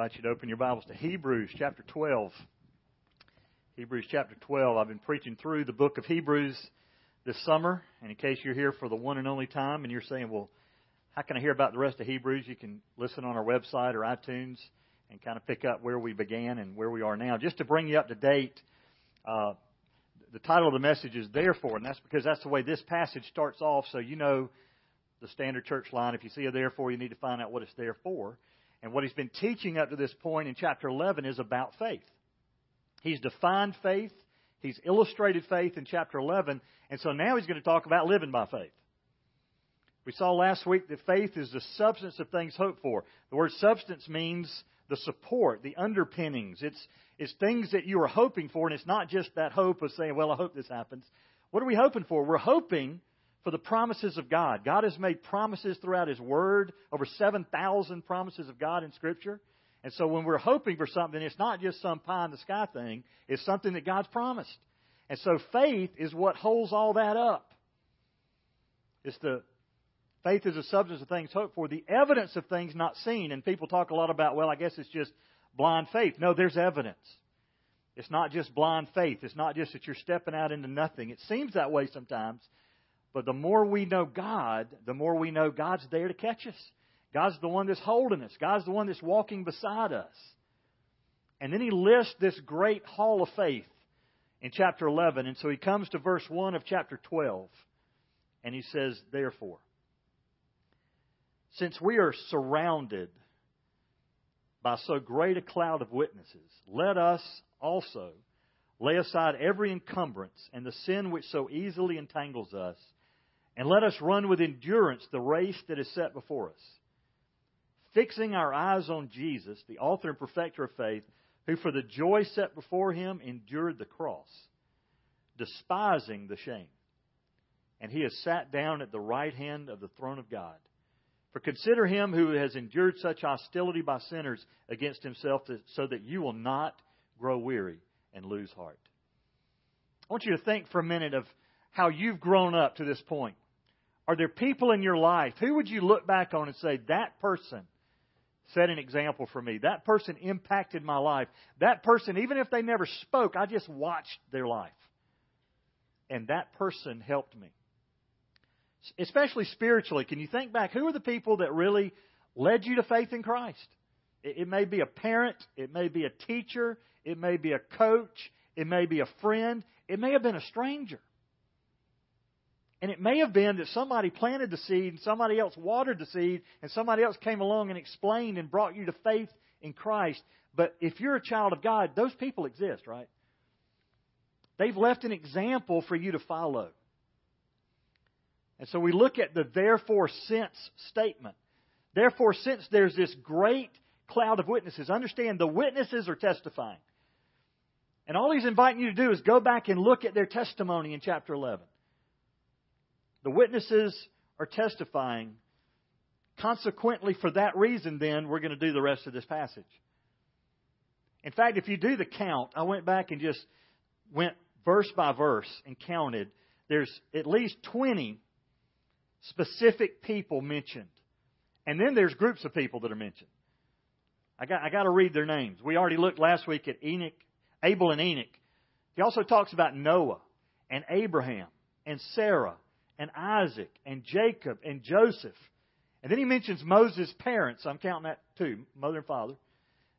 invite you to open your Bibles to Hebrews chapter 12. Hebrews chapter 12. I've been preaching through the book of Hebrews this summer. And in case you're here for the one and only time and you're saying, well, how can I hear about the rest of Hebrews? You can listen on our website or iTunes and kind of pick up where we began and where we are now. Just to bring you up to date, uh, the title of the message is Therefore, and that's because that's the way this passage starts off, so you know the standard church line. If you see a therefore, you need to find out what it's there for. And what he's been teaching up to this point in chapter 11 is about faith. He's defined faith, he's illustrated faith in chapter 11, and so now he's going to talk about living by faith. We saw last week that faith is the substance of things hoped for. The word substance means the support, the underpinnings. It's, it's things that you are hoping for, and it's not just that hope of saying, well, I hope this happens. What are we hoping for? We're hoping for the promises of God. God has made promises throughout His Word, over 7,000 promises of God in Scripture. And so when we're hoping for something, it's not just some pie in the sky thing, it's something that God's promised. And so faith is what holds all that up. It's the faith is the substance of things hoped for, the evidence of things not seen. And people talk a lot about, well, I guess it's just blind faith. No, there's evidence. It's not just blind faith. It's not just that you're stepping out into nothing. It seems that way sometimes, but the more we know God, the more we know God's there to catch us. God's the one that's holding us. God's the one that's walking beside us. And then he lists this great hall of faith in chapter 11. And so he comes to verse 1 of chapter 12. And he says, Therefore, since we are surrounded by so great a cloud of witnesses, let us also lay aside every encumbrance and the sin which so easily entangles us and let us run with endurance the race that is set before us, fixing our eyes on Jesus, the author and perfecter of faith, who for the joy set before him endured the cross, despising the shame. And he has sat down at the right hand of the throne of God. For consider him who has endured such hostility by sinners against himself, so that you will not grow weary and lose heart. I want you to think for a minute of how you've grown up to this point. Are there people in your life? Who would you look back on and say, that person set an example for me? That person impacted my life. That person, even if they never spoke, I just watched their life. And that person helped me. Especially spiritually. Can you think back? Who are the people that really led you to faith in Christ? It may be a parent, it may be a teacher, it may be a coach, it may be a friend, it may have been a stranger. And it may have been that somebody planted the seed and somebody else watered the seed and somebody else came along and explained and brought you to faith in Christ. But if you're a child of God, those people exist, right? They've left an example for you to follow. And so we look at the therefore since statement. Therefore, since there's this great cloud of witnesses, understand the witnesses are testifying. And all he's inviting you to do is go back and look at their testimony in chapter 11. The witnesses are testifying. Consequently, for that reason, then, we're going to do the rest of this passage. In fact, if you do the count, I went back and just went verse by verse and counted. There's at least 20 specific people mentioned. And then there's groups of people that are mentioned. I got, I got to read their names. We already looked last week at Enoch, Abel and Enoch. He also talks about Noah and Abraham and Sarah and Isaac and Jacob and Joseph. And then he mentions Moses' parents. I'm counting that too, mother and father.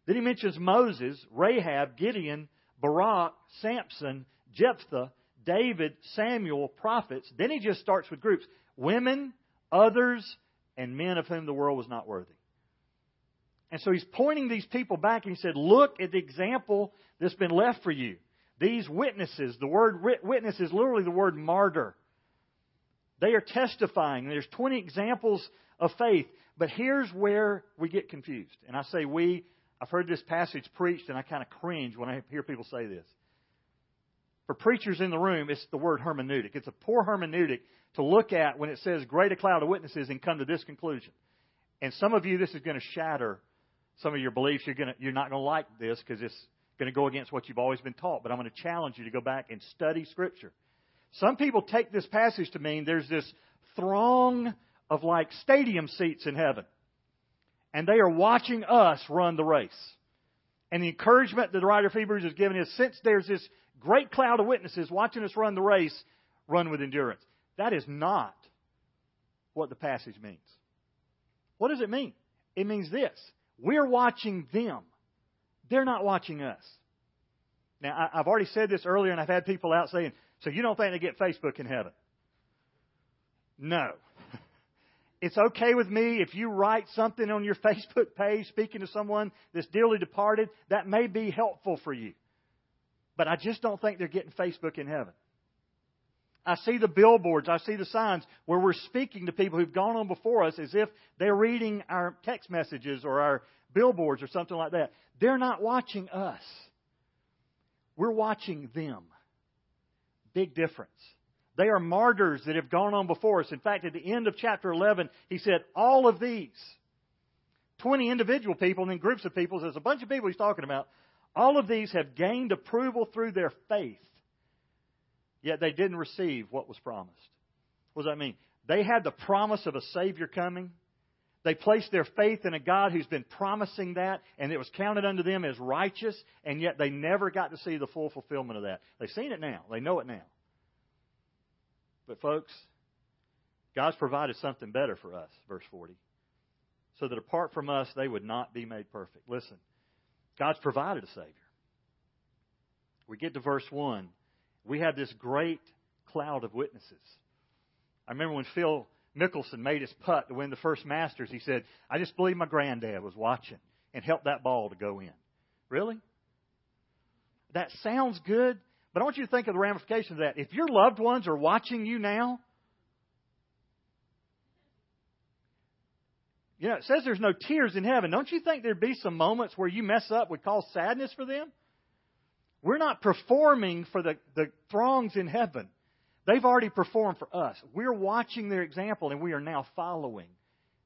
Then he mentions Moses, Rahab, Gideon, Barak, Samson, Jephthah, David, Samuel, prophets. Then he just starts with groups women, others, and men of whom the world was not worthy. And so he's pointing these people back and he said, Look at the example that's been left for you. These witnesses, the word witness is literally the word martyr. They are testifying. There's 20 examples of faith. But here's where we get confused. And I say we, I've heard this passage preached and I kind of cringe when I hear people say this. For preachers in the room, it's the word hermeneutic. It's a poor hermeneutic to look at when it says great a cloud of witnesses and come to this conclusion. And some of you, this is going to shatter some of your beliefs. You're, going to, you're not going to like this because it's going to go against what you've always been taught. But I'm going to challenge you to go back and study Scripture. Some people take this passage to mean there's this throng of like stadium seats in heaven. And they are watching us run the race. And the encouragement that the writer of Hebrews is giving is since there's this great cloud of witnesses watching us run the race, run with endurance. That is not what the passage means. What does it mean? It means this we're watching them, they're not watching us. Now, I've already said this earlier, and I've had people out saying, So you don't think they get Facebook in heaven? No. It's okay with me if you write something on your Facebook page speaking to someone that's dearly departed. That may be helpful for you. But I just don't think they're getting Facebook in heaven. I see the billboards, I see the signs where we're speaking to people who've gone on before us as if they're reading our text messages or our billboards or something like that. They're not watching us. We're watching them. Big difference. They are martyrs that have gone on before us. In fact, at the end of chapter 11, he said, all of these, 20 individual people and then groups of people, there's a bunch of people he's talking about, all of these have gained approval through their faith Yet they didn't receive what was promised. What does that mean? They had the promise of a Savior coming. They placed their faith in a God who's been promising that, and it was counted unto them as righteous, and yet they never got to see the full fulfillment of that. They've seen it now. They know it now. But, folks, God's provided something better for us, verse 40. So that apart from us, they would not be made perfect. Listen, God's provided a Savior. We get to verse 1 we have this great cloud of witnesses. I remember when Phil Mickelson made his putt to win the first Masters, he said, I just believe my granddad was watching and helped that ball to go in. Really? That sounds good, but I want you to think of the ramifications of that. If your loved ones are watching you now, you know, it says there's no tears in heaven. Don't you think there'd be some moments where you mess up would cause sadness for them? We're not performing for the, the throngs in heaven. They've already performed for us. We're watching their example and we are now following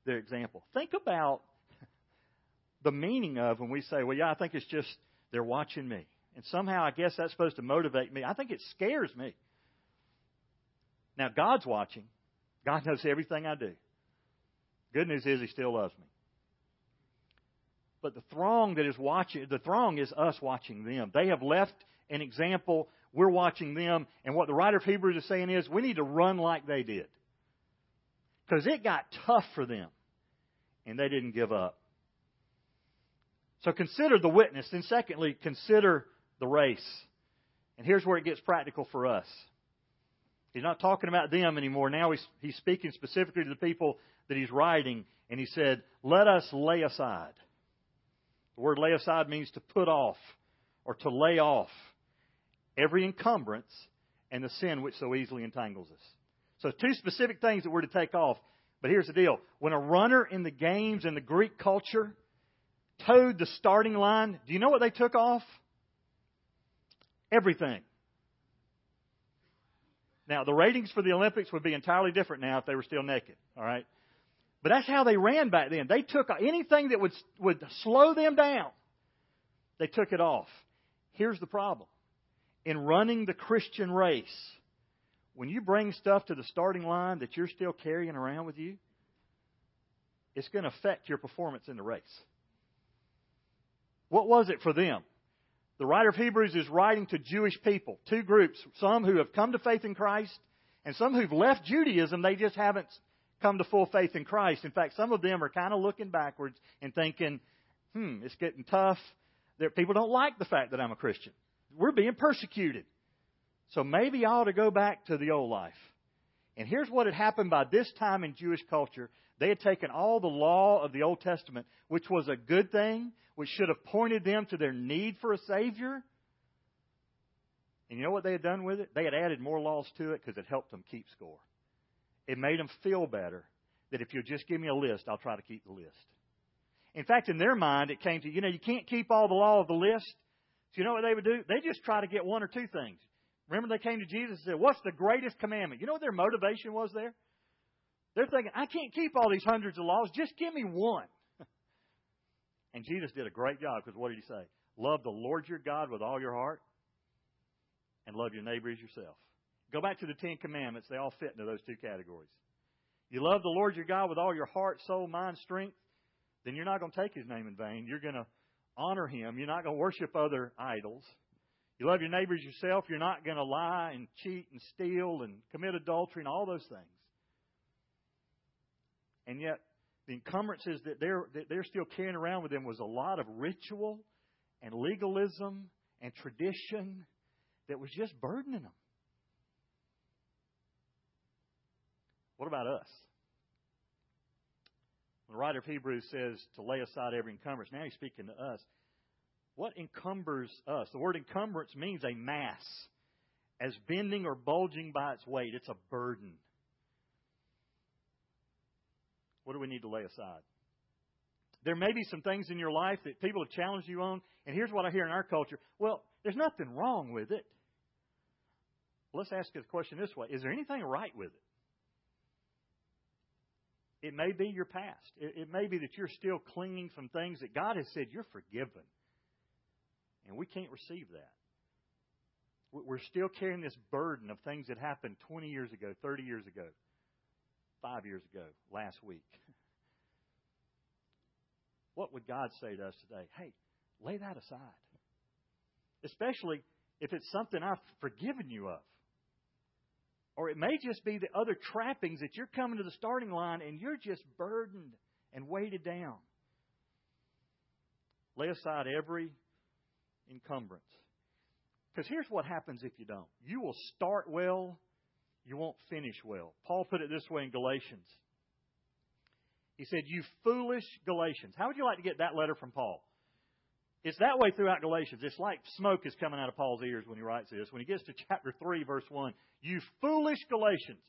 their example. Think about the meaning of when we say, well, yeah, I think it's just they're watching me. And somehow I guess that's supposed to motivate me. I think it scares me. Now, God's watching. God knows everything I do. Good news is He still loves me but the throng that is watching, the throng is us watching them. They have left an example. We're watching them. And what the writer of Hebrews is saying is we need to run like they did. Because it got tough for them. And they didn't give up. So consider the witness. And secondly, consider the race. And here's where it gets practical for us. He's not talking about them anymore. Now he's, he's speaking specifically to the people that he's writing. And he said, Let us lay aside. The word lay aside means to put off or to lay off every encumbrance and the sin which so easily entangles us. So, two specific things that we're to take off. But here's the deal when a runner in the games in the Greek culture toed the starting line, do you know what they took off? Everything. Now, the ratings for the Olympics would be entirely different now if they were still naked, all right? But that's how they ran back then. They took anything that would, would slow them down, they took it off. Here's the problem in running the Christian race, when you bring stuff to the starting line that you're still carrying around with you, it's going to affect your performance in the race. What was it for them? The writer of Hebrews is writing to Jewish people, two groups, some who have come to faith in Christ and some who've left Judaism, they just haven't come to full faith in Christ. In fact, some of them are kind of looking backwards and thinking, hmm, it's getting tough. People don't like the fact that I'm a Christian. We're being persecuted. So maybe I ought to go back to the old life. And here's what had happened by this time in Jewish culture. They had taken all the law of the Old Testament, which was a good thing, which should have pointed them to their need for a Savior. And you know what they had done with it? They had added more laws to it because it helped them keep score. It made them feel better that if you'll just give me a list, I'll try to keep the list. In fact, in their mind, it came to, you know, you can't keep all the law of the list. So you know what they would do? They just try to get one or two things. Remember they came to Jesus and said, what's the greatest commandment? You know what their motivation was there? They're thinking, I can't keep all these hundreds of laws. Just give me one. and Jesus did a great job because what did he say? Love the Lord your God with all your heart and love your neighbor as yourself. Go back to the Ten Commandments. They all fit into those two categories. You love the Lord your God with all your heart, soul, mind, strength. then you're not going to take his name in vain. You're going to honor him. You're not going to worship other idols. You love your neighbors yourself. You're not going to lie and cheat and steal and commit adultery and all those things. And yet, the encumbrances that they're, that they're still carrying around with them was a lot of ritual and legalism and tradition that was just burdening them. What about us? The writer of Hebrews says to lay aside every encumbrance. Now he's speaking to us. What encumbers us? The word encumbrance means a mass, as bending or bulging by its weight. It's a burden. What do we need to lay aside? There may be some things in your life that people have challenged you on, and here's what I hear in our culture. Well, there's nothing wrong with it. Let's ask the question this way Is there anything right with it? It may be your past. It, may be that you're still clinging from things that God has said you're forgiven. And we can't receive that. We're still carrying this burden of things that happened 20 years ago, 30 years ago, five years ago, last week. What would God say to us today? Hey, lay that aside. Especially if it's something I've forgiven you of. Or it may just be the other trappings that you're coming to the starting line and you're just burdened and weighted down. Lay aside every encumbrance. Because here's what happens if you don't you will start well, you won't finish well. Paul put it this way in Galatians. He said, You foolish Galatians. How would you like to get that letter from Paul? It's that way throughout Galatians. It's like smoke is coming out of Paul's ears when he writes this. When he gets to chapter 3, verse 1, you foolish Galatians.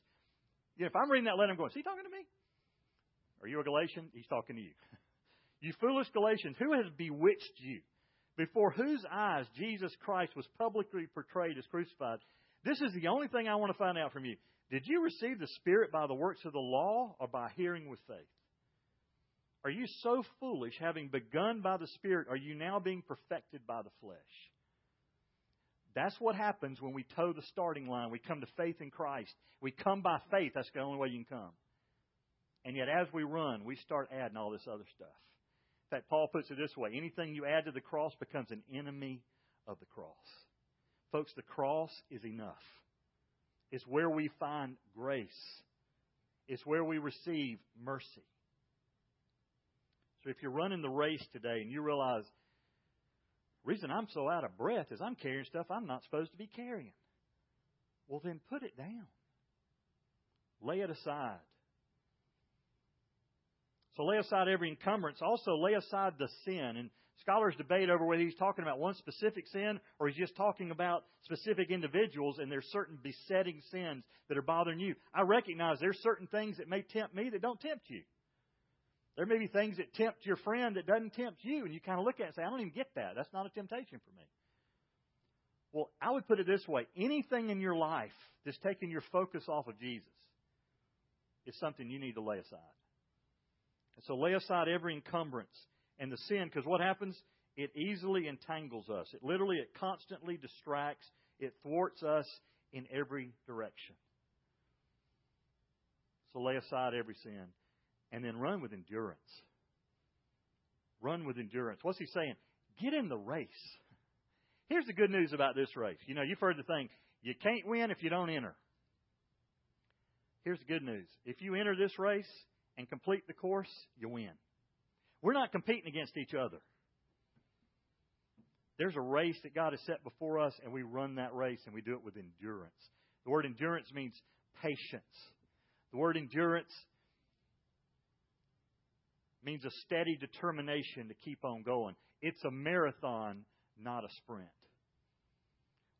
You know, if I'm reading that letter, I'm going, is he talking to me? Are you a Galatian? He's talking to you. You foolish Galatians, who has bewitched you? Before whose eyes Jesus Christ was publicly portrayed as crucified. This is the only thing I want to find out from you. Did you receive the Spirit by the works of the law or by hearing with faith? Are you so foolish, having begun by the Spirit, are you now being perfected by the flesh? That's what happens when we toe the starting line. We come to faith in Christ. We come by faith. That's the only way you can come. And yet, as we run, we start adding all this other stuff. In fact, Paul puts it this way anything you add to the cross becomes an enemy of the cross. Folks, the cross is enough. It's where we find grace, it's where we receive mercy. So if you're running the race today and you realize, the reason I'm so out of breath is I'm carrying stuff I'm not supposed to be carrying. Well, then put it down. Lay it aside. So lay aside every encumbrance. Also lay aside the sin. And scholars debate over whether he's talking about one specific sin or he's just talking about specific individuals and there's certain besetting sins that are bothering you. I recognize there's certain things that may tempt me that don't tempt you. There may be things that tempt your friend that doesn't tempt you, and you kind of look at it and say, I don't even get that. That's not a temptation for me. Well, I would put it this way anything in your life that's taking your focus off of Jesus is something you need to lay aside. And so lay aside every encumbrance and the sin, because what happens? It easily entangles us. It literally, it constantly distracts, it thwarts us in every direction. So lay aside every sin and then run with endurance. Run with endurance. What's he saying? Get in the race. Here's the good news about this race. You know, you've heard the thing, you can't win if you don't enter. Here's the good news. If you enter this race and complete the course, you win. We're not competing against each other. There's a race that God has set before us, and we run that race, and we do it with endurance. The word endurance means patience. The word endurance means a steady determination to keep on going. It's a marathon, not a sprint.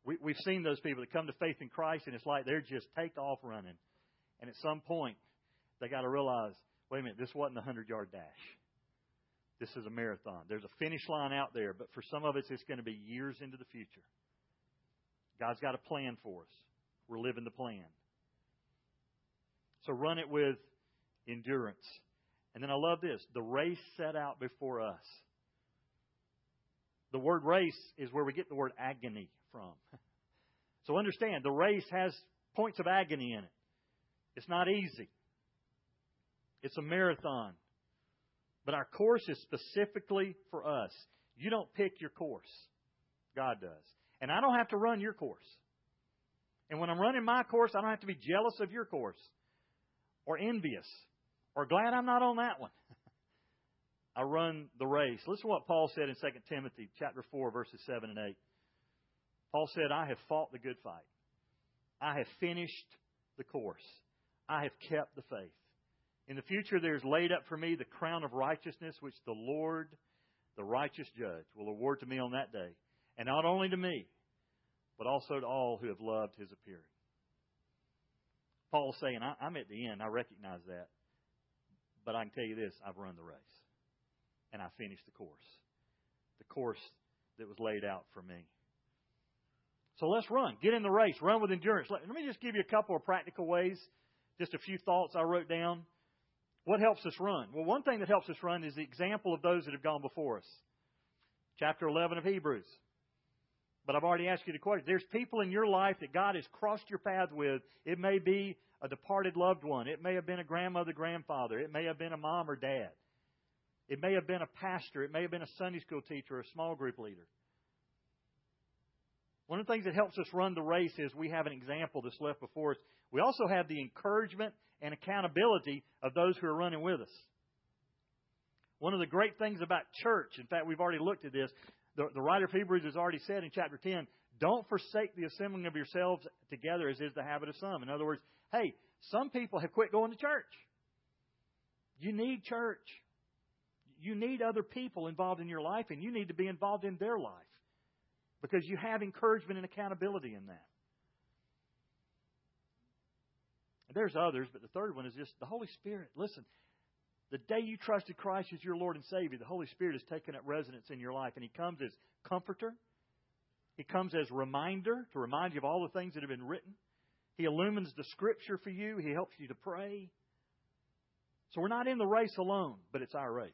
We, we've seen those people that come to faith in Christ, and it's like they're just take off running. And at some point, they got to realize, wait a minute, this wasn't a 100 yard dash. This is a marathon. There's a finish line out there, but for some of us, it's going to be years into the future. God's got a plan for us. We're living the plan. So run it with endurance. And then I love this the race set out before us. The word race is where we get the word agony from. So understand, the race has points of agony in it. It's not easy, it's a marathon. But our course is specifically for us. You don't pick your course. God does. And I don't have to run your course. And when I'm running my course, I don't have to be jealous of your course or envious or glad I'm not on that one. I run the race. Listen to what Paul said in 2 Timothy chapter 4 verses 7 and 8. Paul said, "I have fought the good fight. I have finished the course. I have kept the faith. In the future there is laid up for me the crown of righteousness which the Lord, the righteous judge, will award to me on that day, and not only to me, but also to all who have loved his appearing." Paul's saying, I'm at the end. I recognize that. But I can tell you this I've run the race. And I finished the course. The course that was laid out for me. So let's run. Get in the race. Run with endurance. Let, me just give you a couple of practical ways. Just a few thoughts I wrote down. What helps us run? Well, one thing that helps us run is the example of those that have gone before us. Chapter 11 of Hebrews. But I've already asked you the question. There's people in your life that God has crossed your path with. It may be a departed loved one. It may have been a grandmother, grandfather. It may have been a mom or dad. It may have been a pastor. It may have been a Sunday school teacher or a small group leader. One of the things that helps us run the race is we have an example that's left before us. We also have the encouragement and accountability of those who are running with us. One of the great things about church, in fact, we've already looked at this, the, the writer of Hebrews has already said in chapter 10, don't forsake the assembling of yourselves together as is the habit of some. In other words, hey, some people have quit going to church. You need church. You need other people involved in your life, and you need to be involved in their life because you have encouragement and accountability in that. There's others, but the third one is just the Holy Spirit. Listen, the day you trusted Christ as your Lord and Savior, the Holy Spirit has taken up residence in your life, and He comes as comforter. He comes as reminder to remind you of all the things that have been written. He illumines the Scripture for you. He helps you to pray. So we're not in the race alone, but it's our race.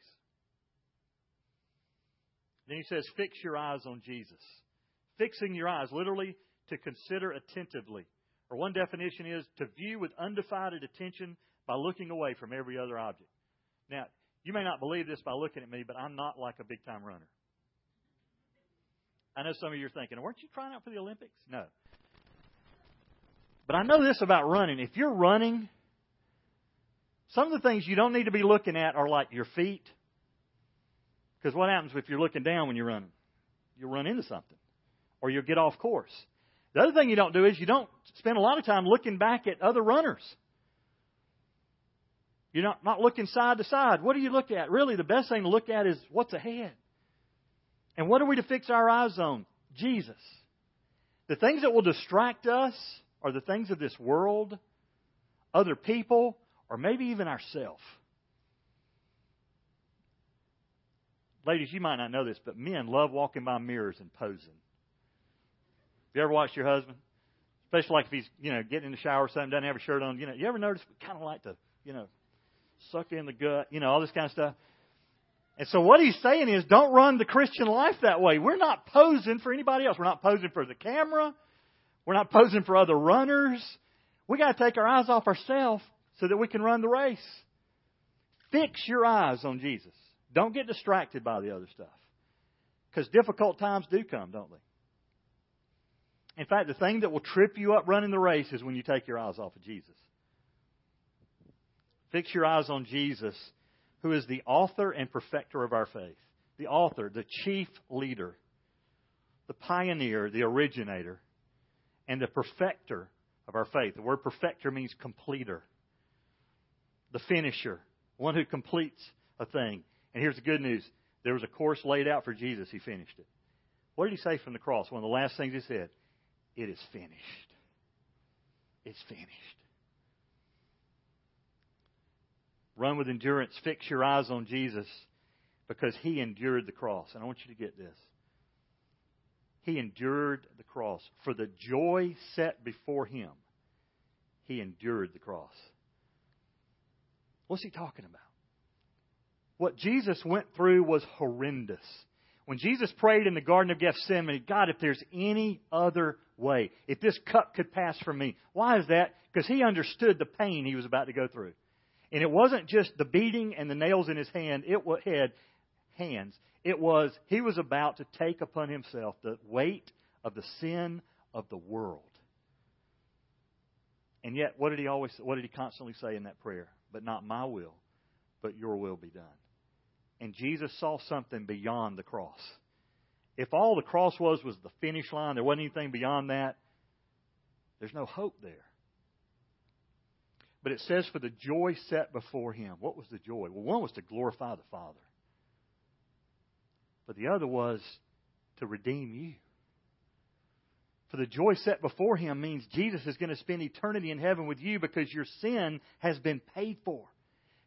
Then he says, fix your eyes on Jesus. Fixing your eyes, literally, to consider attentively. Or one definition is to view with undivided attention by looking away from every other object. Now, you may not believe this by looking at me, but I'm not like a big time runner. I know some of you are thinking, weren't you trying out for the Olympics? No. But I know this about running. If you're running, some of the things you don't need to be looking at are like your feet. Because what happens if you're looking down when you're running? You'll run into something. Or you'll get off course. The other thing you don't do is you don't spend a lot of time looking back at other runners. You're not, not looking side to side. What do you look at? Really, the best thing to look at is what's ahead. And what are we to fix our eyes on? Jesus. The things that will distract us are the things of this world, other people, or maybe even ourselves. Ladies, you might not know this, but men love walking by mirrors and posing. You ever watched your husband? Especially like if he's, you know, getting in the shower or something, doesn't have a shirt on. You know, you ever notice we kind of like to, you know, suck in the gut, you know, all this kind of stuff. And so what he's saying is don't run the Christian life that way. We're not posing for anybody else. We're not posing for the camera. We're not posing for other runners. We got to take our eyes off ourselves so that we can run the race. Fix your eyes on Jesus. Don't get distracted by the other stuff. Because difficult times do come, don't they? In fact, the thing that will trip you up running the race is when you take your eyes off of Jesus. Fix your eyes on Jesus, who is the author and perfecter of our faith. The author, the chief leader, the pioneer, the originator, and the perfecter of our faith. The word perfecter means completer, the finisher, one who completes a thing. And here's the good news there was a course laid out for Jesus, he finished it. What did he say from the cross? One of the last things he said, It is finished. It's finished. Run with endurance. Fix your eyes on Jesus because he endured the cross. And I want you to get this. He endured the cross. For the joy set before him, he endured the cross. What's he talking about? What Jesus went through was horrendous. When Jesus prayed in the Garden of Gethsemane, God, if there's any other way, if this cup could pass from me. Why is that? Because he understood the pain he was about to go through. And it wasn't just the beating and the nails in his hand, it head, hands. It was he was about to take upon himself the weight of the sin of the world. And yet, what did he always what did he constantly say in that prayer? But not my will, but your will be done. And Jesus saw something beyond the cross. If all the cross was was the finish line, there wasn't anything beyond that, there's no hope there. But it says, for the joy set before him. What was the joy? Well, one was to glorify the Father, but the other was to redeem you. For the joy set before him means Jesus is going to spend eternity in heaven with you because your sin has been paid for.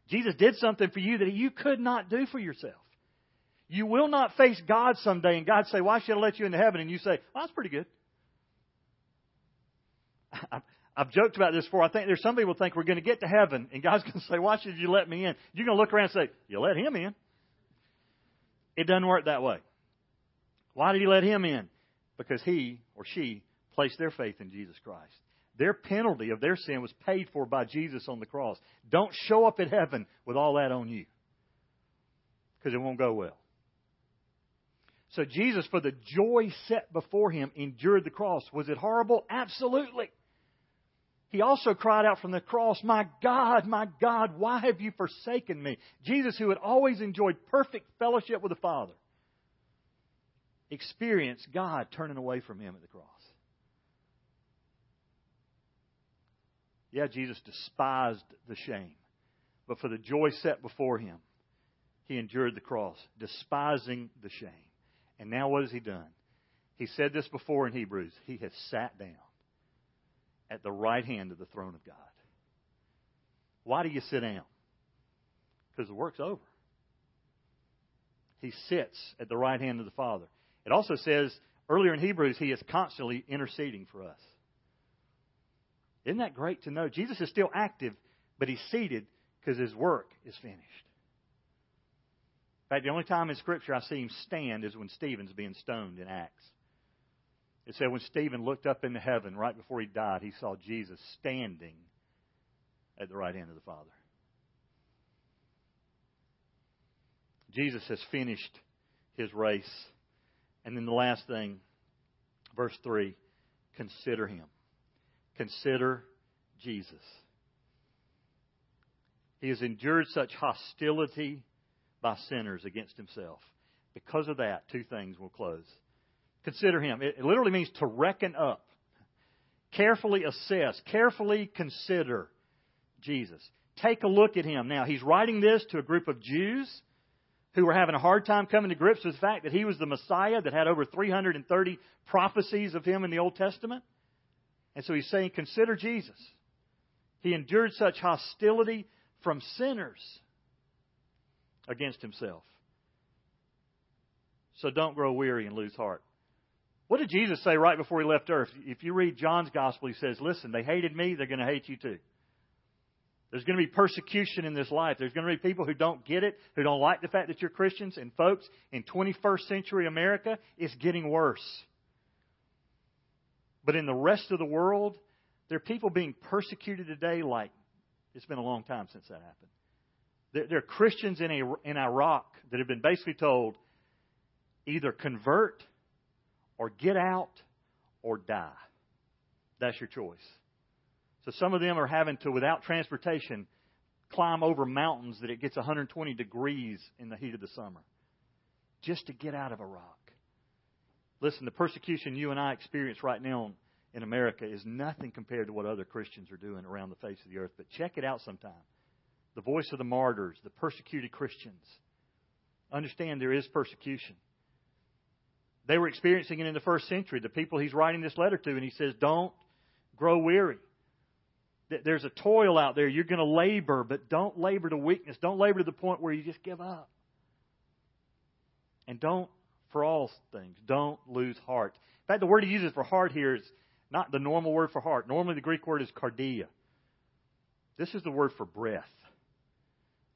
Jesus did something for you that you could not do for yourself. You will not face God someday and God say, Why should I let you into heaven? And you say, Well, that's pretty good. I've joked about this before. I think there's some people think we're going to get to heaven and God's going to say, Why should you let me in? You're going to look around and say, You let him in. It doesn't work that way. Why did he let him in? Because he or she placed their faith in Jesus Christ. Their penalty of their sin was paid for by Jesus on the cross. Don't show up at heaven with all that on you because it won't go well. So Jesus, for the joy set before him, endured the cross. Was it horrible? Absolutely. He also cried out from the cross, My God, my God, why have you forsaken me? Jesus, who had always enjoyed perfect fellowship with the Father, experienced God turning away from him at the cross. Yeah, Jesus despised the shame, but for the joy set before him, he endured the cross, despising the shame. And now what has he done? He said this before in Hebrews. He has sat down at the right hand of the throne of God. Why do you sit down? Because the work's over. He sits at the right hand of the Father. It also says earlier in Hebrews, he is constantly interceding for us. Isn't that great to know? Jesus is still active, but he's seated because his work is finished. In fact, the only time in Scripture I see him stand is when Stephen's being stoned in Acts. It said when Stephen looked up into heaven right before he died, he saw Jesus standing at the right hand of the Father. Jesus has finished his race. And then the last thing, verse 3 consider him. Consider Jesus. He has endured such hostility by sinners against himself. Because of that, two things will close. Consider him. It literally means to reckon up, carefully assess, carefully consider Jesus. Take a look at him. Now, he's writing this to a group of Jews who were having a hard time coming to grips with the fact that he was the Messiah that had over 330 prophecies of him in the Old Testament. And so he's saying, consider Jesus. He endured such hostility from sinners against himself. So don't grow weary and lose heart. What did Jesus say right before he left earth? If you read John's gospel, he says, Listen, they hated me, they're going to hate you too. There's going to be persecution in this life. There's going to be people who don't get it, who don't like the fact that you're Christians. And folks, in 21st century America, it's getting worse. But in the rest of the world, there are people being persecuted today like it's been a long time since that happened. There, there are Christians in, a, in Iraq that have been basically told either convert or get out or die. That's your choice. So some of them are having to, without transportation, climb over mountains that it gets 120 degrees in the heat of the summer just to get out of Iraq. Listen, the persecution you and I experience right now in America is nothing compared to what other Christians are doing around the face of the earth. But check it out sometime. The voice of the martyrs, the persecuted Christians. Understand there is persecution. They were experiencing it in the first century, the people he's writing this letter to, and he says, Don't grow weary. There's a toil out there. You're going to labor, but don't labor to weakness. Don't labor to the point where you just give up. And don't, for all things, don't lose heart. In fact, the word he uses for heart here is not the normal word for heart. Normally, the Greek word is cardia. This is the word for breath.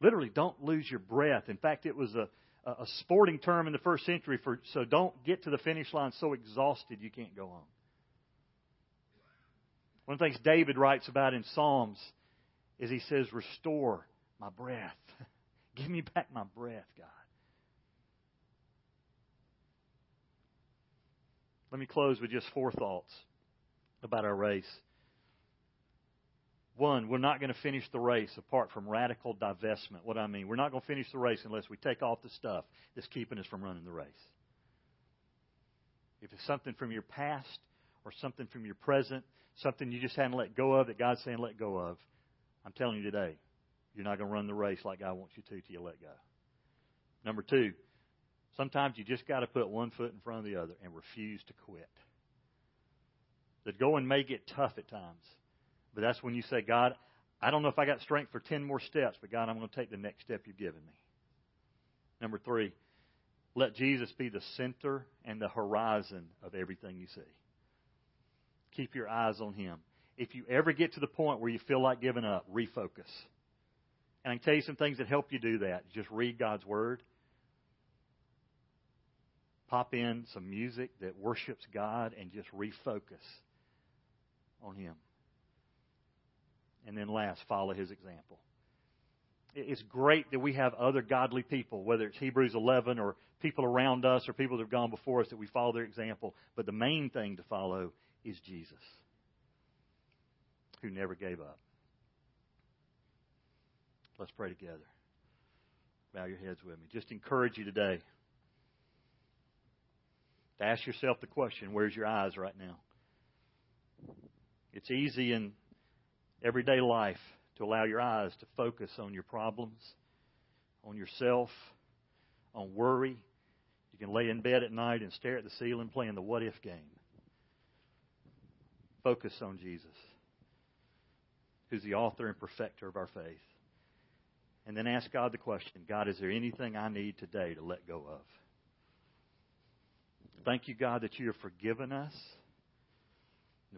Literally, don't lose your breath. In fact, it was a, a sporting term in the first century for so don't get to the finish line so exhausted you can't go on. One of the things David writes about in Psalms is he says, Restore my breath. Give me back my breath, God. Let me close with just four thoughts about our race. One, we're not going to finish the race apart from radical divestment. What I mean, we're not going to finish the race unless we take off the stuff that's keeping us from running the race. If it's something from your past or something from your present, something you just hadn't let go of that God's saying let go of, I'm telling you today, you're not going to run the race like God wants you to till you let go. Number two, sometimes you just got to put one foot in front of the other and refuse to quit. The going may get tough at times, but that's when you say, God, I don't know if I got strength for 10 more steps, but God, I'm going to take the next step you've given me. Number three, let Jesus be the center and the horizon of everything you see. Keep your eyes on Him. If you ever get to the point where you feel like giving up, refocus. And I can tell you some things that help you do that. Just read God's Word. Pop in some music that worships God and just refocus on Him. And then last, follow His example. It's great that we have other godly people, whether it's Hebrews 11 or people around us or people that have gone before us, that we follow their example. But the main thing to follow is Jesus, who never gave up. Let's pray together. Bow your heads with me. Just encourage you today to ask yourself the question where's your eyes right now? It's easy in everyday life to allow your eyes to focus on your problems, on yourself, on worry. You can lay in bed at night and stare at the ceiling playing the what if game. Focus on Jesus, who's the author and perfecter of our faith. And then ask God the question God, is there anything I need today to let go of? Thank you, God, that you have forgiven us.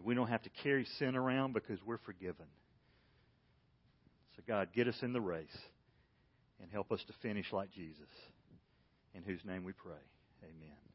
We don't have to carry sin around because we're forgiven. So, God, get us in the race and help us to finish like Jesus. In whose name we pray. Amen.